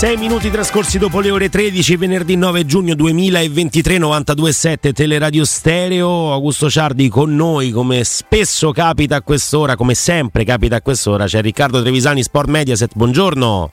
6 minuti trascorsi dopo le ore 13, venerdì 9 giugno 2023, 92.7 Teleradio Stereo. Augusto Ciardi con noi, come spesso capita a quest'ora, come sempre capita a quest'ora. C'è Riccardo Trevisani, Sport Mediaset. Buongiorno.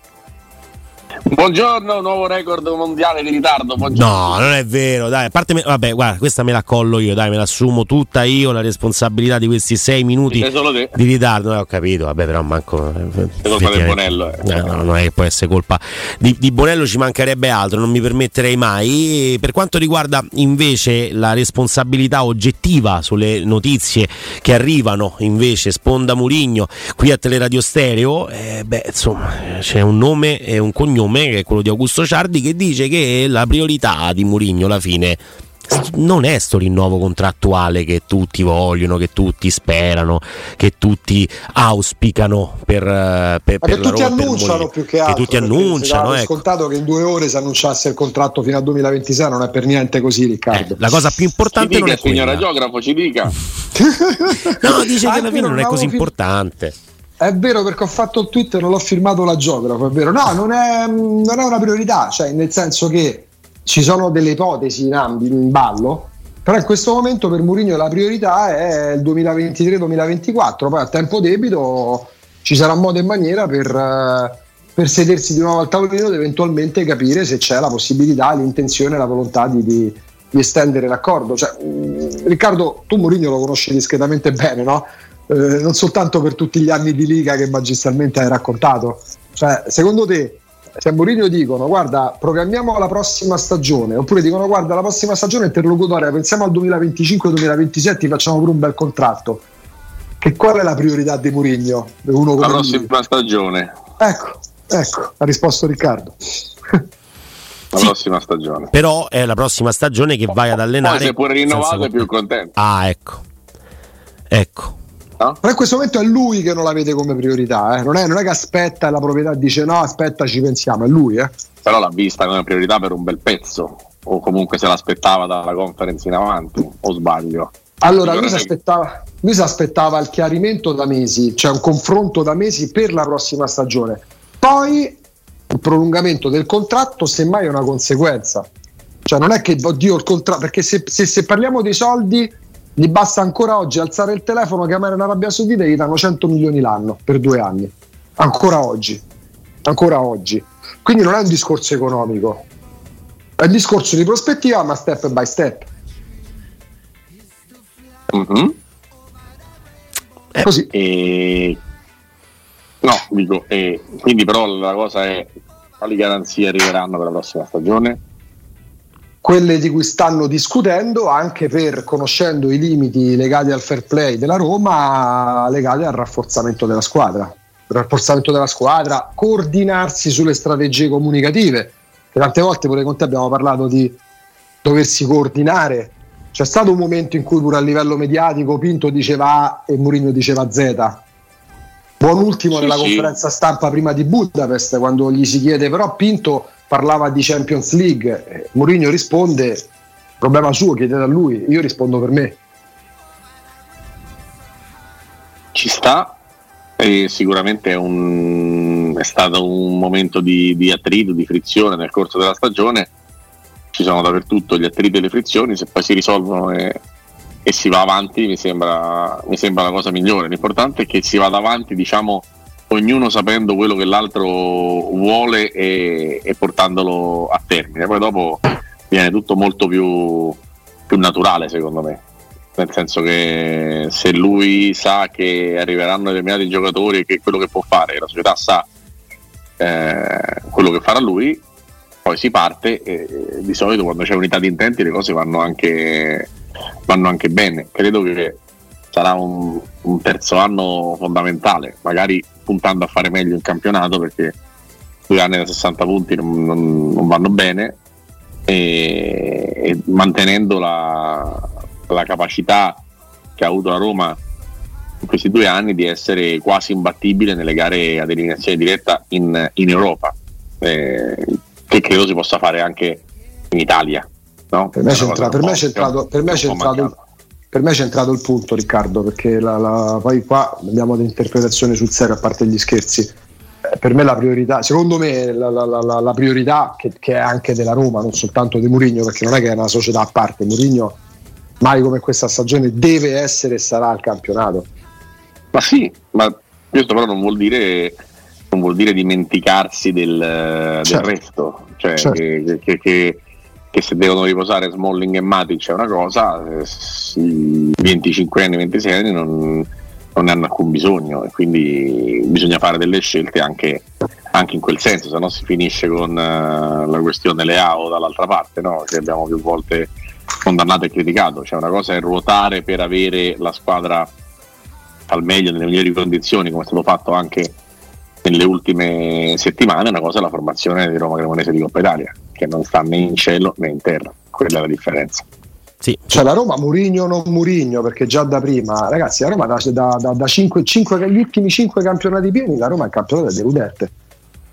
Buongiorno, nuovo record mondiale di ritardo. Buongiorno. No, non è vero, dai, a parte me, vabbè, guarda, questa me la collo io, dai, me la assumo tutta io la responsabilità di questi sei minuti di ritardo. Eh, ho capito, vabbè, però manco. È colpa del Bonello. Eh. No, no, non è che può essere colpa di, di, Bonello, ci mancherebbe altro, non mi permetterei mai. Per quanto riguarda invece la responsabilità oggettiva sulle notizie che arrivano, invece, Sponda Murigno qui a Teleradio Stereo, eh, beh, insomma, c'è un nome e un cognome me, che è quello di Augusto Ciardi, che dice che la priorità di Murigno alla fine non è sto rinnovo contrattuale che tutti vogliono, che tutti sperano, che tutti auspicano per, eh, per, per che tutti Roma, annunciano più che altro. Che tutti annunciano. È ecco. scontato che in due ore si annunciasse il contratto fino al 2026, non è per niente così, Riccardo. Eh, la cosa più importante ci dica, non è signora geografo, ci dica. no, dice che alla fine non è così importante. È vero perché ho fatto il tweet e non l'ho firmato la geografo, è vero. No, non è, non è una priorità, cioè nel senso che ci sono delle ipotesi in, ambi, in ballo, però in questo momento per Mourinho la priorità è il 2023-2024, poi a tempo debito ci sarà modo e maniera per, per sedersi di nuovo al tavolino ed eventualmente capire se c'è la possibilità, l'intenzione, la volontà di, di, di estendere l'accordo. Cioè, mh, Riccardo, tu Mourinho lo conosci discretamente bene, no? Eh, non soltanto per tutti gli anni di Liga che magistralmente hai raccontato. Cioè, secondo te, se a Mourinho dicono guarda, programmiamo la prossima stagione, oppure dicono guarda, la prossima stagione interlocutoria, pensiamo al 2025-2027, facciamo pure un bel contratto. Che qual è la priorità di Mourinho? la prossima lui? stagione. Ecco, ecco, ha risposto Riccardo. La sì, prossima stagione. Però è la prossima stagione che vai ad allenare. Poi se pure rinnovato è più contento. Ah, ecco. Ecco. No? Però in questo momento è lui che non la vede come priorità, eh? non, è, non, è, che aspetta la proprietà dice no, aspetta, ci pensiamo, è lui. Eh? Però l'ha vista come priorità per un bel pezzo, o comunque se l'aspettava dalla conference in avanti, o sbaglio. Allora, lui si, aspettava, lui si aspettava il chiarimento da mesi, cioè un confronto da mesi per la prossima stagione. Poi il prolungamento del contratto, semmai è una conseguenza. Cioè non è che, oddio, il contratto, perché se, se, se parliamo dei soldi gli basta ancora oggi alzare il telefono, chiamare l'Arabia Saudita e gli danno 100 milioni l'anno per due anni. Ancora oggi. Ancora oggi. Quindi non è un discorso economico, è un discorso di prospettiva, ma step by step. Mm-hmm. Così. E... No, dico, e... quindi però la cosa è quali garanzie arriveranno per la prossima stagione? Quelle di cui stanno discutendo anche per conoscendo i limiti legati al fair play della Roma, legati al rafforzamento della squadra. Il rafforzamento della squadra, coordinarsi sulle strategie comunicative, che tante volte pure con te abbiamo parlato di doversi coordinare. C'è stato un momento in cui pure a livello mediatico Pinto diceva A e Mourinho diceva Z. Buon ultimo sì, nella sì. conferenza stampa prima di Budapest, quando gli si chiede però Pinto parlava di Champions League, eh, Mourinho risponde, problema suo, chiedete a lui, io rispondo per me. Ci sta, e sicuramente è, un, è stato un momento di, di, attrito, di frizione nel corso della stagione, ci sono dappertutto gli attriti e le frizioni, se poi si risolvono e, e si va avanti mi sembra, mi sembra la cosa migliore, l'importante è che si vada avanti diciamo ognuno sapendo quello che l'altro vuole e, e, portandolo a termine. Poi dopo viene tutto molto più, più, naturale, secondo me. Nel senso che se lui sa che arriveranno determinati giocatori e che quello che può fare, la società sa eh, quello che farà lui, poi si parte e di solito quando c'è unità di intenti le cose vanno anche, vanno anche bene. Credo che sarà un, un terzo anno fondamentale, magari puntando a fare meglio in campionato perché due anni da 60 punti non, non, non vanno bene e, e mantenendo la, la, capacità che ha avuto la Roma in questi due anni di essere quasi imbattibile nelle gare ad eliminazione diretta in, in Europa eh, che credo si possa fare anche in Italia no? per, me c'è, per me c'è entrato, per me c'è entrato per me è centrato il punto Riccardo perché la, la, poi qua abbiamo un'interpretazione sul serio a parte gli scherzi eh, per me la priorità, secondo me la, la, priorità che, che, è anche della Roma, non soltanto di Mourinho, perché non è che è una società a parte, Mourinho mai come questa stagione deve essere e sarà il campionato. Ma sì, ma questo però non vuol dire, non vuol dire dimenticarsi del, certo. del resto, cioè certo. che, che, che, che, se devono riposare Smalling e Matic è una cosa, eh, 25 anni, 26 anni non, non ne hanno alcun bisogno e quindi bisogna fare delle scelte anche, anche in quel senso, se no si finisce con uh, la questione Leao dall'altra parte, no? che abbiamo più volte condannato e criticato, cioè una cosa è ruotare per avere la squadra al meglio nelle migliori condizioni come è stato fatto anche nelle ultime settimane, una cosa è la formazione di Roma Cremonese di Coppa Italia che non sta né in cielo né in terra, quella è la differenza. Sì. Cioè la Roma Murigno non Murigno perché già da prima ragazzi la Roma da, da, da, da 5, 5, gli ultimi 5 campionati pieni la Roma è il campionato deludente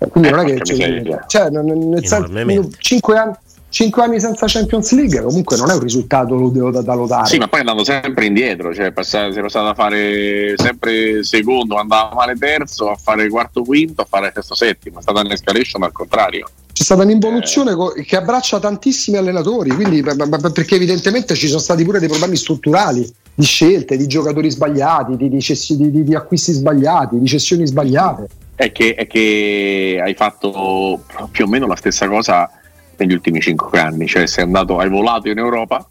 quindi eh, non è che cioè, cioè, nel senso, 5 anni 5 anni senza Champions League comunque non è un risultato da, da lodare. Sì, ma poi andando sempre indietro, cioè passare, si è passato a fare sempre secondo, andava male terzo, a fare quarto quinto, a fare sesto settimo, è stata un'escalation al contrario. C'è stata un'involuzione eh. che abbraccia tantissimi allenatori, quindi, perché evidentemente ci sono stati pure dei problemi strutturali di scelte, di giocatori sbagliati, di, di, di, di acquisti sbagliati, di cessioni sbagliate. È che, è che hai fatto più o meno la stessa cosa negli ultimi cinque anni, cioè sei andato, hai volato in Europa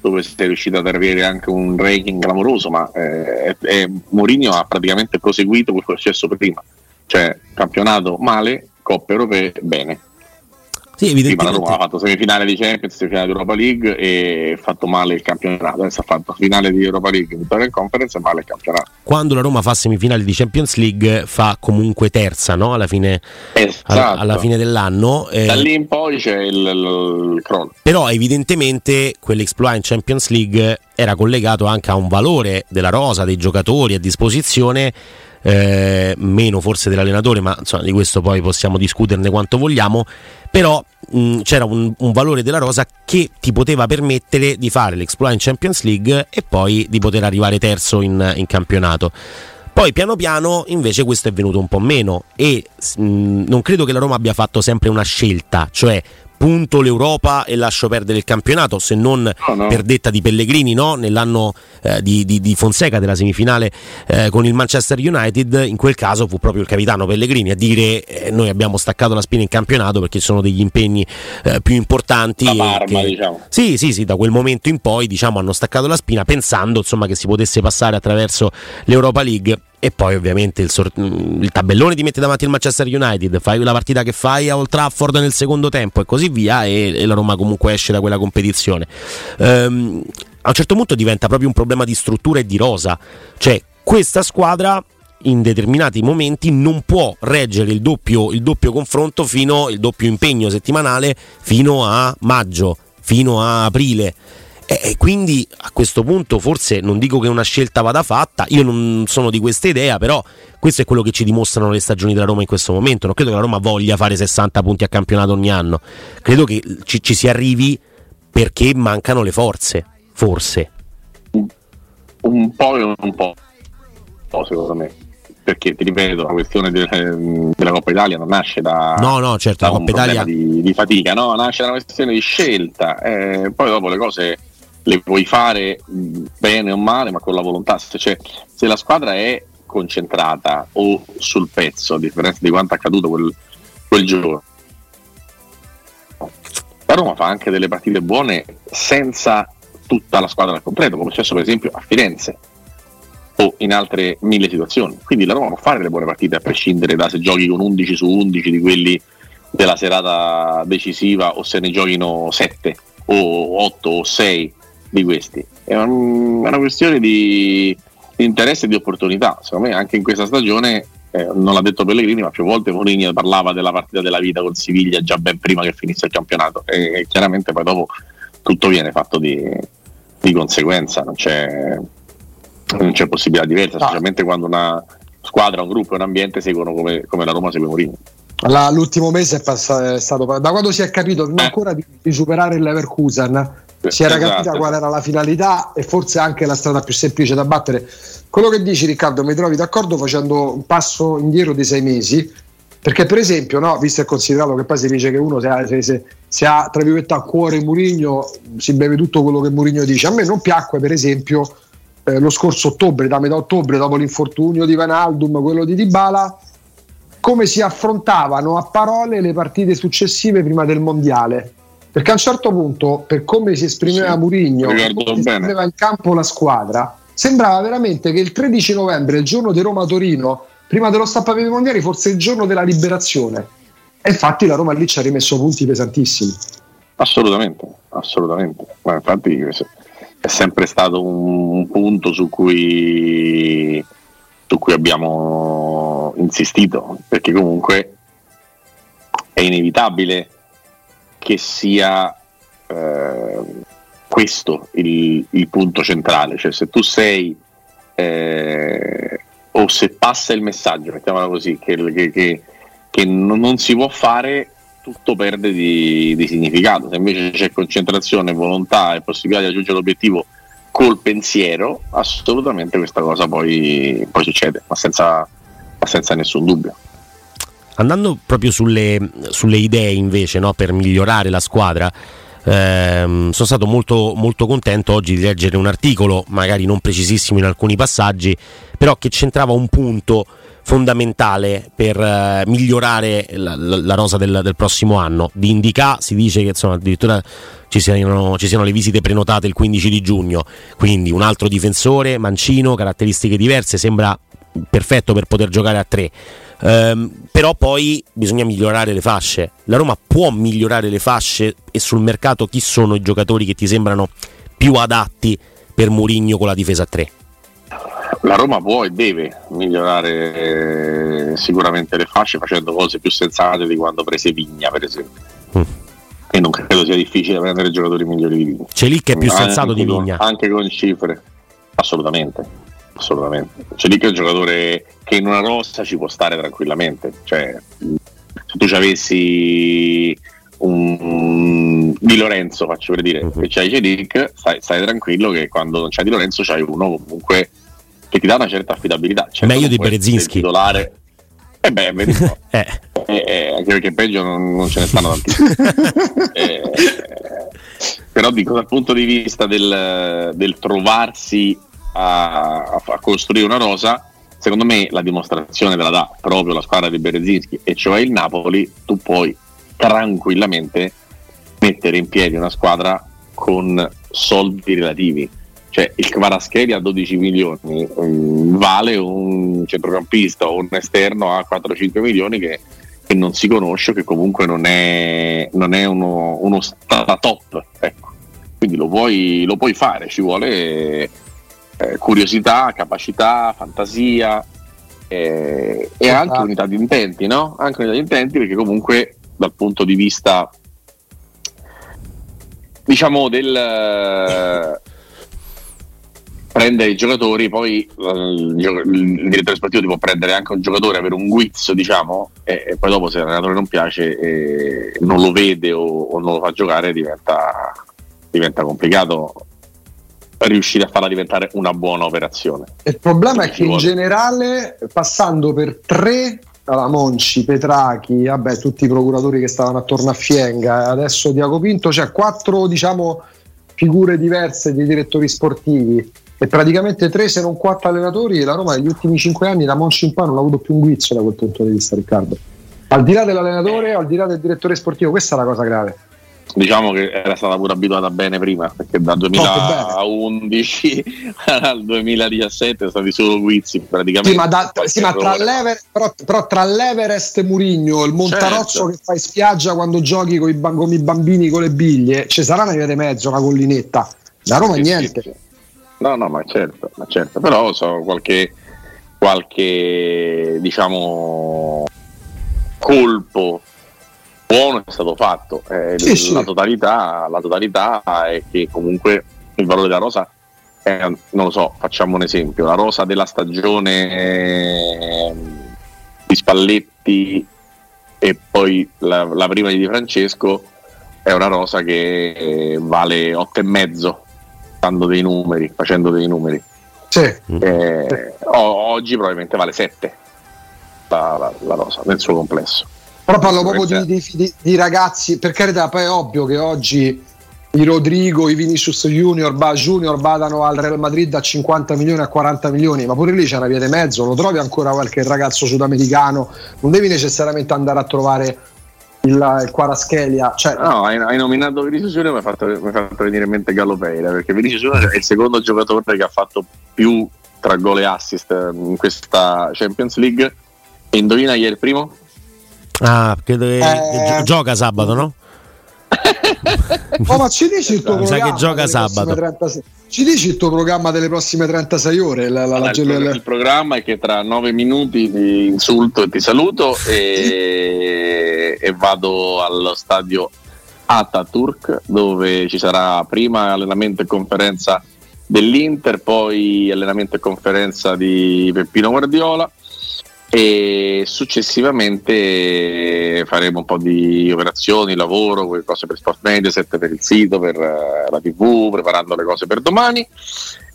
dove sei riuscito ad avere anche un ranking clamoroso, ma eh, eh, Mourinho ha praticamente proseguito è successo prima, cioè campionato male, coppe europee bene. Sì, evidentemente... Prima la Roma ha fatto semifinale di Champions, semifinale di Europa League e ha fatto male il campionato. Adesso ha fatto finale di Europa League, vittoria in conference e male il campionato. Quando la Roma fa semifinale di Champions League fa comunque terza no? alla, fine, esatto. alla, alla, fine, dell'anno. Eh, da lì in poi c'è il, il, il crollo. Però evidentemente quell'exploit in Champions League era collegato anche a un valore della rosa, dei giocatori a disposizione eh, meno forse dell'allenatore, ma insomma, di questo poi possiamo discuterne quanto vogliamo. Però mh, c'era un, un, valore della rosa che ti poteva permettere di fare l'exploit in Champions League e poi di poter arrivare terzo in, in campionato. Poi piano piano invece questo è venuto un po' meno e mh, non credo che la Roma abbia fatto sempre una scelta, cioè punto l'Europa e lascio perdere il campionato, se non no, no. per detta di Pellegrini no? nell'anno eh, di, di, di, Fonseca della semifinale eh, con il Manchester United, in quel caso fu proprio il capitano Pellegrini a dire eh, noi abbiamo staccato la spina in campionato perché sono degli impegni eh, più importanti. Parma, che, diciamo. Sì, sì, sì, da quel momento in poi diciamo, hanno staccato la spina pensando insomma, che si potesse passare attraverso l'Europa League e poi ovviamente il, sor- il, tabellone ti mette davanti il Manchester United, fai la partita che fai a Old Trafford nel secondo tempo e così via e, e la Roma comunque esce da quella competizione. Um, a un certo punto diventa proprio un problema di struttura e di rosa, cioè questa squadra in determinati momenti non può reggere il doppio, il doppio confronto fino il doppio impegno settimanale fino a maggio, fino a aprile e quindi a questo punto forse non dico che una scelta vada fatta, io non sono di questa idea, però questo è quello che ci dimostrano le stagioni della Roma in questo momento. Non credo che la Roma voglia fare 60 punti a campionato ogni anno, credo che ci, ci si arrivi perché mancano le forze, forse. Un po' e un po', secondo me perché ti ripeto, la questione de, della Coppa Italia non nasce da, no, no, certo, da un Italia... di, di, fatica, no? nasce da una questione di scelta. Eh, poi dopo le cose le puoi fare bene o male, ma con la volontà. Cioè, se la squadra è concentrata o sul pezzo, a differenza di quanto è accaduto quel, quel giorno, la Roma fa anche delle partite buone senza tutta la squadra al completo, come è successo per esempio a Firenze o in altre mille situazioni. Quindi la Roma può fare delle buone partite a prescindere da se giochi con 11 su 11 di quelli della serata decisiva o se ne giochino 7 o 8 o 6 di questi. È, un, è una questione di, interesse e di opportunità. Secondo me anche in questa stagione, eh, non l'ha detto Pellegrini, ma più volte Mourinho parlava della partita della vita con Siviglia già ben prima che finisse il campionato e, e chiaramente poi dopo tutto viene fatto di, di conseguenza, non c'è, non c'è possibilità diversa, specialmente quando una squadra, un gruppo e un ambiente seguono come, come la Roma segue Mourinho. L'ultimo mese è, passato, è, stato da quando si è capito eh. ancora di, di superare il Leverkusen si era esatto. capita qual era la finalità e forse anche la strada più semplice da battere. Quello che dici Riccardo, mi trovi d'accordo facendo un passo indietro di sei mesi, Perché per esempio, no, visto e considerato che poi si dice che uno se ha, se, se, se ha tra virgolette a cuore Murigno si beve tutto quello che Murigno dice. A me non piacque per esempio eh, lo scorso ottobre, da metà ottobre, dopo l'infortunio di Van Aldum, quello di Dybala, come si affrontavano a parole le partite successive prima del mondiale. Perché a un certo punto, per come si esprimeva sì, Murigno, come si esprimeva in campo la squadra, sembrava veramente che il 13 novembre, il giorno di Roma-Torino, prima dello stappapiedi mondiali, fosse il giorno della liberazione. E infatti la Roma lì ci ha rimesso punti pesantissimi. Assolutamente, assolutamente. Ma infatti è sempre stato un punto su cui, su cui abbiamo insistito, perché comunque è inevitabile che sia eh, questo il, il, punto centrale, cioè se tu sei eh, o se passa il messaggio, mettiamola così, che, che, che, che non si può fare, tutto perde di, di, significato. Se invece c'è concentrazione, volontà e possibilità di raggiungere l'obiettivo col pensiero, assolutamente questa cosa poi, poi succede, ma senza, ma senza, nessun dubbio. Andando proprio sulle, sulle idee invece no, per migliorare la squadra, ehm, sono stato molto, molto contento oggi di leggere un articolo, magari non precisissimo in alcuni passaggi, però che centrava un punto fondamentale per uh, migliorare la, la, la rosa del, del, prossimo anno. Di Indica si dice che insomma, addirittura ci siano, ci siano, le visite prenotate il 15 di giugno, quindi un altro difensore, mancino, caratteristiche diverse, sembra perfetto per poter giocare a tre. Um, però poi bisogna migliorare le fasce. La Roma può migliorare le fasce e sul mercato chi sono i giocatori che ti sembrano più adatti per Mourinho con la difesa a 3? La Roma può e deve migliorare eh, sicuramente le fasce facendo cose più sensate di quando prese Vigna, per esempio. Mm. E non credo sia difficile prendere giocatori migliori di Vigna. C'è lì che è più sensato di Vigna. Con, anche con cifre, assolutamente. Assolutamente. Che è un giocatore che in una rossa ci può stare tranquillamente. Cioè, se tu ci avessi un Di Lorenzo, faccio per dire, uh-huh. che c'hai Cedic, stai, stai tranquillo che quando non c'è Di Lorenzo c'hai uno comunque che ti dà una certa affidabilità. Certo Meglio di Berezinski. Titolare. E eh beh, vedi, no. eh. Eh, eh, anche perché peggio non, non ce ne stanno tantissimi. Eh, però dico dal punto di vista del, del trovarsi a, a, costruire una rosa, secondo me la dimostrazione te la dà proprio la squadra di Berezinski, e cioè il Napoli, tu puoi tranquillamente mettere in piedi una squadra con soldi relativi cioè il Kvaratskhelia a 12 milioni um, vale un centrocampista o un esterno a 4-5 milioni che, che, non si conosce, che comunque non è, non è uno, uno top. Ecco. Quindi lo puoi, lo puoi, fare, ci vuole eh, curiosità, capacità, fantasia eh, e anche unità di intenti, no? Anche unità di intenti perché comunque dal punto di vista diciamo del prendere i giocatori, poi uh, il, il, direttore sportivo ti può prendere anche un giocatore, avere un guizzo, diciamo, e, e poi dopo se l'allenatore non piace e non lo vede o, o non lo fa giocare diventa, diventa, complicato riuscire a farla diventare una buona operazione. Il problema è che in generale, passando per tre alla Monci, Petrachi, vabbè, tutti i procuratori che stavano attorno a Fienga, adesso Diaco Pinto, c'è cioè quattro diciamo, figure diverse di direttori sportivi. E praticamente tre se non quattro allenatori e la Roma negli ultimi cinque anni da Monci in poi non ha avuto più un guizzo da quel punto di vista Riccardo. Al di là dell'allenatore al di là del direttore sportivo questa è la cosa grave diciamo che era stata pure abituata bene prima perché dal 2011 al 2017 sono stati solo guizzi praticamente. Sì ma, da, sì, ma tra, però, però, tra l'Everest Murigno il Montarozzo certo. che fai spiaggia quando giochi con i, con i, bambini con le biglie ci sarà una via di mezzo una collinetta. La Roma sì, niente. sì, No, no, ma certo, ma certo. però so, qualche, qualche diciamo colpo buono è stato fatto. Eh, sì, sì. La, totalità, la, totalità, è che comunque il valore della rosa è, non lo so, facciamo un esempio, la rosa della stagione eh, di Spalletti e poi la, la, prima di Di Francesco è una rosa che eh, vale 8,5 dando dei numeri, facendo dei numeri. Sì. Eh, oggi probabilmente vale 7. la, la, la rosa nel suo complesso. Però parlo proprio di, di, di, ragazzi, per carità, poi è ovvio che oggi i Rodrigo, i Vinicius Junior, ba, Junior vadano al Real Madrid a 50 milioni, a 40 milioni, ma pure lì c'è una via di mezzo, lo trovi ancora qualche ragazzo sudamericano, non devi necessariamente andare a trovare il, il Quaraschelia. Cioè... No, hai, hai, nominato Vinicius Junior, mi hai fatto, fatto, venire in mente Gallo Pereira, perché Vinicius Junior è il secondo giocatore che ha fatto più tra gol e assist in questa Champions League. E indovina chi è il primo? Ah, credo che eh... gioca sabato, no? oh, ma ci dici il tuo Mi programma? che gioca sabato. 36... Ci dici il tuo programma delle prossime 36 ore? La, la, allora, la, il, il, programma è che tra 9 minuti ti insulto e ti saluto e, e vado allo stadio Ataturk dove ci sarà prima allenamento e conferenza dell'Inter, poi allenamento e conferenza di Peppino Guardiola e successivamente faremo un po' di operazioni, lavoro, cose per Sport Mediaset, per il sito, per eh, la tv, preparando le cose per domani.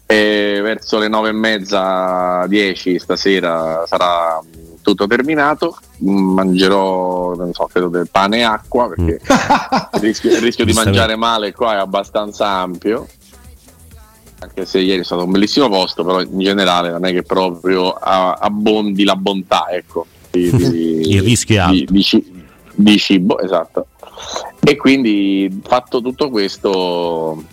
E verso le nove e mezza, dieci stasera sarà tutto terminato. Mangerò, non so, credo del pane e acqua perché mm. il rischio, il rischio di mangiare male qua è abbastanza ampio anche se ieri è stato un bellissimo posto, però in generale non è che proprio abbondi la bontà, ecco, di, di, il rischio è alto. Di, di, cibo, esatto. E quindi fatto tutto questo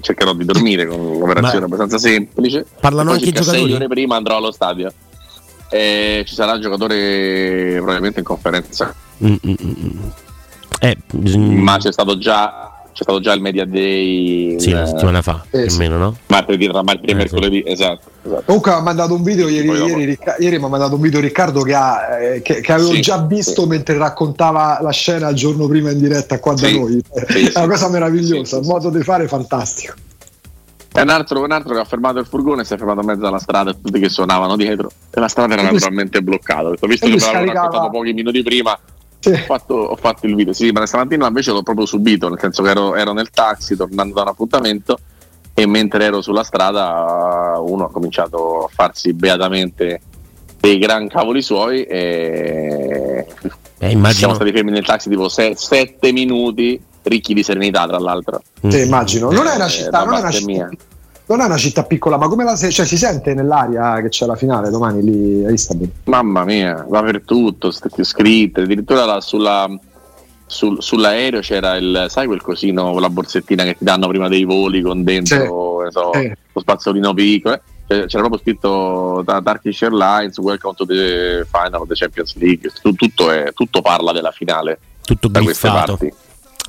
cercherò di dormire con un'operazione Ma abbastanza semplice. Parlano anche i giocatori. Sei ore prima andrò allo stadio. E ci sarà il giocatore probabilmente in conferenza. Mm, mm. mm. Eh, bisogna... Ma c'è stato già c'è stato già il Media Day sì, una settimana fa, eh, meno, no? Martedì, tra martedì e eh, mercoledì, sì. esatto, esatto, Comunque mi ha mandato un video ieri, ieri, ieri mi ha mandato un video Riccardo che, ha, eh, che, che avevo sì, già visto sì. mentre raccontava la scena il giorno prima in diretta qua da noi. È una cosa meravigliosa, un modo di fare fantastico. È un altro, un altro, che ha fermato il furgone, si è fermato a mezzo alla strada e tutti che suonavano dietro e la strada era naturalmente bloccata. Ho visto che l'avevano raccontato pochi minuti prima, sì. Ho, fatto, ho, fatto, il video, sì, ma stamattina invece l'ho proprio subito, nel senso che ero, ero, nel taxi tornando da un appuntamento e mentre ero sulla strada uno ha cominciato a farsi beatamente dei gran cavoli suoi e eh, immagino... siamo stati fermi nel taxi tipo 7 minuti ricchi di serenità tra l'altro. Sì, immagino, non è una città, eh, non è una città. Non è una città piccola, ma come la se- cioè, si sente nell'aria che c'è la finale domani lì a Istanbul? Mamma mia, va per tutto, scritte, addirittura la, sulla, sul, sull'aereo c'era il, sai quel cosino, la borsettina che ti danno prima dei voli con dentro sì. so, sì. lo spazzolino piccolo. Eh? C'era proprio scritto da Turkish Airlines, Welcome to the Final of the Champions League. Tutto, è, tutto parla della finale. Tutto da queste parti.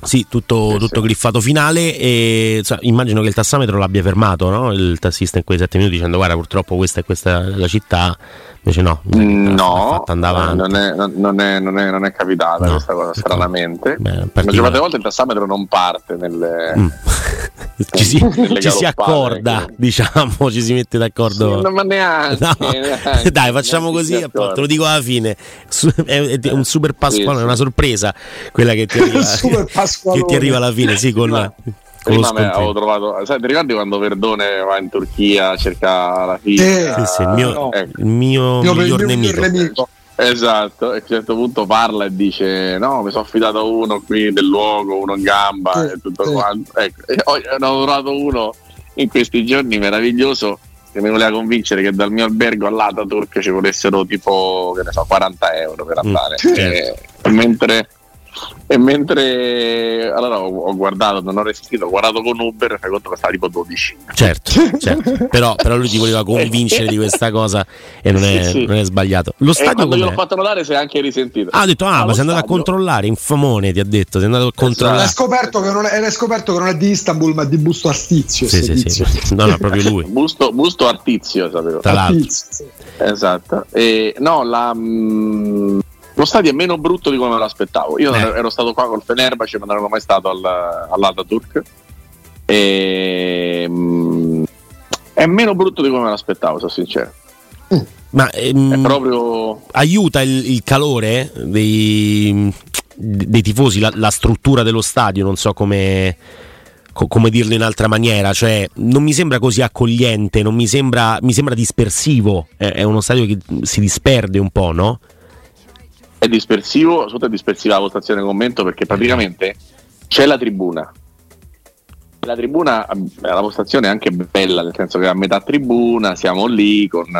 Sì, tutto, tutto griffato finale e cioè, immagino che il tassametro l'abbia fermato, no? il tassista in quei sette minuti dicendo guarda purtroppo questa è questa la città, invece no. Mm, no, non è, non, è, non, è, non, è, capitata no, questa cosa stranamente. Beh, Maggior volte il tassametro non parte nelle... Mm. ci si, ci si accorda, ecco. diciamo, ci si mette d'accordo. Sì, ma neanche, no. neanche Dai, facciamo così, te lo dico alla fine. È, un super Pasquale, sì, è una sorpresa quella che ti arriva, che ti arriva alla fine, sì, con, la, Prima me avevo trovato, sai, ti ricordi quando Verdone va in Turchia a cercare la figlia? Sì, sì, il mio, no. ecco. il mio, il mio miglior nemico. nemico. Esatto, e a un certo punto parla e dice: No, mi sono affidato a uno qui del luogo, uno in gamba sì, e tutto sì. quanto. Ecco, e ho, ne ho trovato uno in questi giorni meraviglioso che mi voleva convincere che dal mio albergo all'Ataturk ci volessero tipo che ne so, 40 euro per mm, andare. Mm, certo. e, mentre e mentre allora ho, ho, guardato, non ho resistito, ho guardato con Uber, fai conto che stava tipo 12. Certo, certo. però, però, lui ti voleva convincere di questa cosa e non è, sì, sì. Non è sbagliato. Lo stadio quando gliel'ho fatto notare si è anche risentito. Ah, ha detto, ah, ma sei andato a controllare, infamone ti ha detto, sei andato a esatto. controllare. Esatto. scoperto che non è, scoperto che non è di Istanbul ma di Busto Artizio. Sì, sì, sì. No, no, proprio lui. Busto, Busto Artizio, sapevo. Tra l'altro. Artizio, sì. Esatto. E, no, la... Mh, lo stadio è meno brutto di come me l'aspettavo. Io eh. ero stato qua col Fenerbahce, ma non ero mai stato al, all'Ataturk. E, mh, è meno brutto di come me l'aspettavo, sono sincero. Mm. Ma ehm, proprio... aiuta il, il calore dei, dei tifosi, la, la, struttura dello stadio, non so come co- come dirlo in altra maniera, cioè non mi sembra così accogliente, non mi sembra, mi sembra dispersivo, è, è uno stadio che si disperde un po', no? È dispersivo, soprattutto è dispersiva la votazione commento perché praticamente c'è la tribuna. La tribuna, la postazione è anche bella, nel senso che a metà tribuna siamo lì con uh,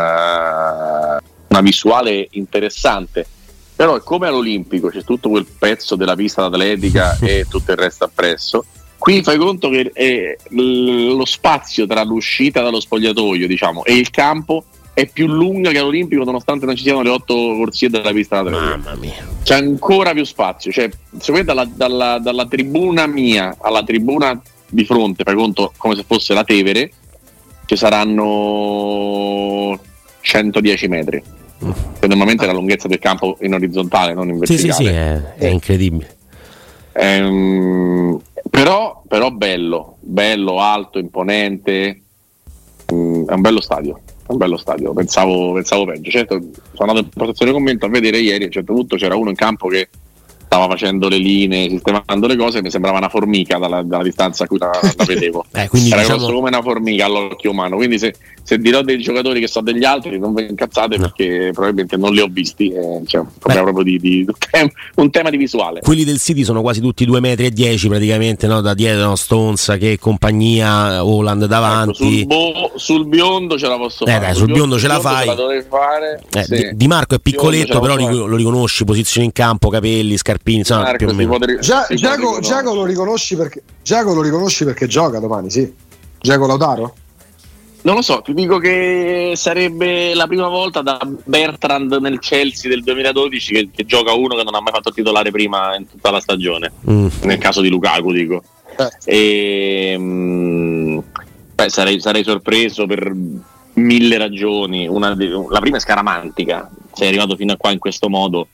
una visuale interessante. Però come all'Olimpico c'è tutto quel pezzo della pista atletica e tutto il resto appresso. Qui fai conto che è lo spazio tra l'uscita dallo spogliatoio diciamo, e il campo è più lunga che all'Olimpico nonostante non ci siano le otto corsie della pista atletica. Mamma mia. C'è ancora più spazio. Cioè, secondo dalla, dalla, dalla tribuna mia alla tribuna di fronte, fai conto come se fosse la Tevere, ci saranno 110 metri. Che normalmente è la lunghezza del campo in orizzontale, non in verticale. Sì, sì, sì, è, è incredibile. Ehm, però, però bello, bello, alto, imponente. Mm, è un bello stadio. Un bello stadio, pensavo, pensavo peggio. Certo, sono andato in protezione commento a vedere ieri, a un certo punto c'era uno in campo che stava facendo le linee, sistemando le cose, mi sembrava una formica dalla, dalla distanza a cui la, la vedevo. eh, Era diciamo... grosso come una formica all'occhio umano. Quindi se, se dirò dei giocatori che so degli altri, non vi incazzate no. perché probabilmente non li ho visti. Eh, cioè, proprio di, di, un tema di visuale. Quelli del City sono quasi tutti 2 metri e 10 praticamente, no? da dietro no? Stones che compagnia, Holland davanti. Ecco, sul, bo- sul, biondo ce la posso fare. Eh, dai, sul, sul biondo, biondo ce la fai. La fare, eh, sì. Di Marco è piccoletto, però lo riconosci, posizione in campo, capelli, scarpini. Insomma, Marco, più o meno. Ri- Gia- Giacomo, Giacomo lo riconosci perché Giacomo lo riconosci perché gioca domani, sì. Giacomo Lautaro? Non lo so, ti dico che sarebbe la prima volta da Bertrand nel Chelsea del 2012 che, che gioca uno che non ha mai fatto titolare prima in tutta la stagione. Mm. Nel caso di Lukaku, dico. Eh. E, mh, beh, sarei, sarei, sorpreso per mille ragioni. Una, la prima è scaramantica. Sei arrivato fino a qua in questo modo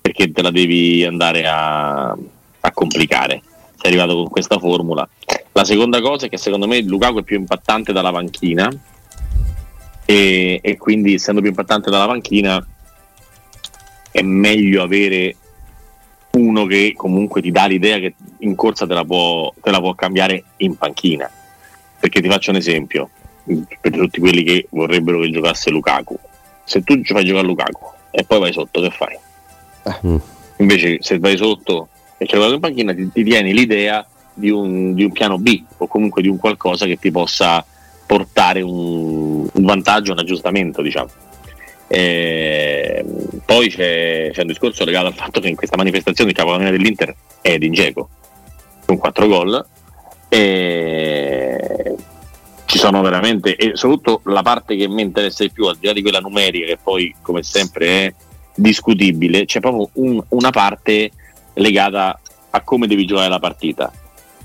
perché te la devi andare a, a complicare. Sei arrivato con questa formula. La seconda cosa è che secondo me Lukaku è più impattante dalla panchina e, e, quindi essendo più impattante dalla panchina è meglio avere uno che comunque ti dà l'idea che in corsa te la può, te la può cambiare in panchina. Perché ti faccio un esempio, per tutti quelli che vorrebbero che giocasse Lukaku. Se tu fai giocare Lukaku e poi vai sotto, che fai? Mm. Invece se vai sotto e c'è in panchina ti, ti tieni l'idea di un, di un, piano B o comunque di un qualcosa che ti possa portare un, un vantaggio, un aggiustamento diciamo. E poi c'è, c'è, un discorso legato al fatto che in questa manifestazione il capocannoniere dell'Inter è Edin Dzeko con 4 gol e ci sono veramente e soprattutto la parte che mi interessa di più al di là di quella numerica che poi come sempre è discutibile, c'è proprio un, una parte legata a come devi giocare la partita.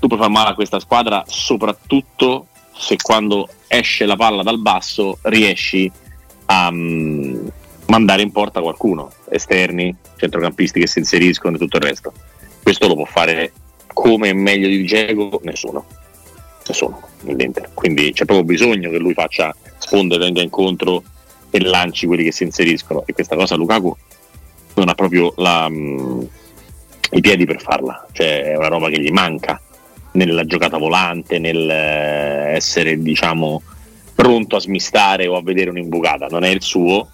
Tu puoi far male a questa squadra soprattutto se quando esce la palla dal basso riesci a um, mandare in porta qualcuno, esterni, centrocampisti che si inseriscono e tutto il resto. Questo lo può fare come meglio di Diego nessuno. Nessuno nell'Inter. Quindi c'è proprio bisogno che lui faccia sponde, venga incontro e lanci quelli che si inseriscono e questa cosa Lukaku non ha proprio la, mh, i piedi per farla, cioè è una roba che gli manca nella giocata volante, nel eh, essere diciamo pronto a smistare o a vedere un'imbucata, non è il suo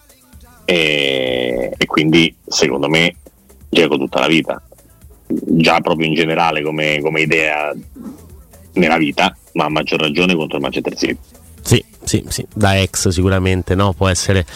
e, e quindi secondo me gioco tutta la vita, già proprio in generale come, come idea nella vita, ma a maggior ragione contro il Manchester City. Sì, sì, da ex sicuramente no? può essere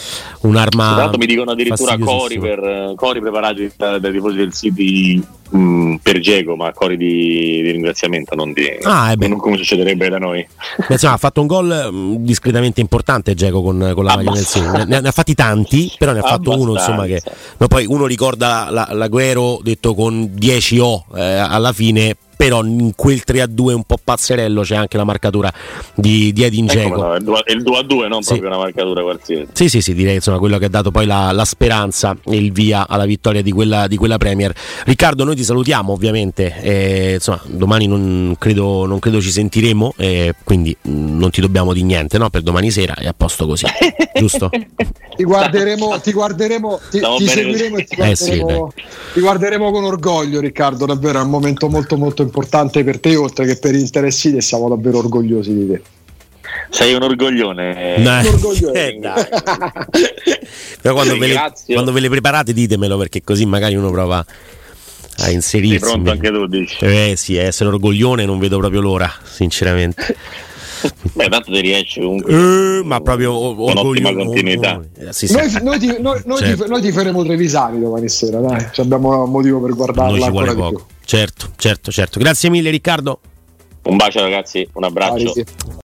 un'arma. Tra mi dicono addirittura Cori, per, Cori preparati dai tifosi del City mh, per Diego, ma Cori di, di ringraziamento, non, di, ah, non come succederebbe da noi. Beh, insomma, ha fatto un gol discretamente importante Diego con, con la maglia del City. Ne, ne, ha fatti tanti, però ne ha fatto uno insomma che. No, poi uno ricorda la, l'Aguero detto con 10 O eh, alla fine però in quel 3 a 2 un po' pazzerello c'è anche la marcatura di, di Edin Dzeko. No, è il 2 a 2, non sì. proprio una marcatura qualsiasi. Sì, sì, sì, direi insomma quello che ha dato poi la, la speranza e il via alla vittoria di quella, di quella Premier. Riccardo, noi ti salutiamo ovviamente, eh, insomma domani non credo, non credo ci sentiremo, eh, quindi non ti dobbiamo di niente no? per domani sera è a posto così, giusto? Ti guarderemo, ti, guarderemo, ti, ti seguiremo e ti guarderemo, eh sì, ti guarderemo con orgoglio Riccardo, davvero è un momento molto molto importante importante per te oltre che per interessi e siamo davvero orgogliosi di te. Sei un orgoglione. Un orgoglione. Eh, dai. Però quando ve, le, quando ve le preparate ditemelo perché così magari uno prova a Sei inserirsi. pronto anche tu, dici? Eh sì, essere orgoglione non vedo proprio l'ora, sinceramente. Beh, tanto ti riesci comunque. Eh, ma proprio orgoglio- ottima continuità. oh, oh, sì, sì. Noi, noi ti, noi- noi Certo. ti- noi ti faremo Trevisani domani sera, dai. Ci abbiamo un motivo per guardarla Noi ci ancora vuole di poco. Certo, certo, certo. Grazie mille Riccardo. Un bacio ragazzi, un abbraccio. Ah, sì.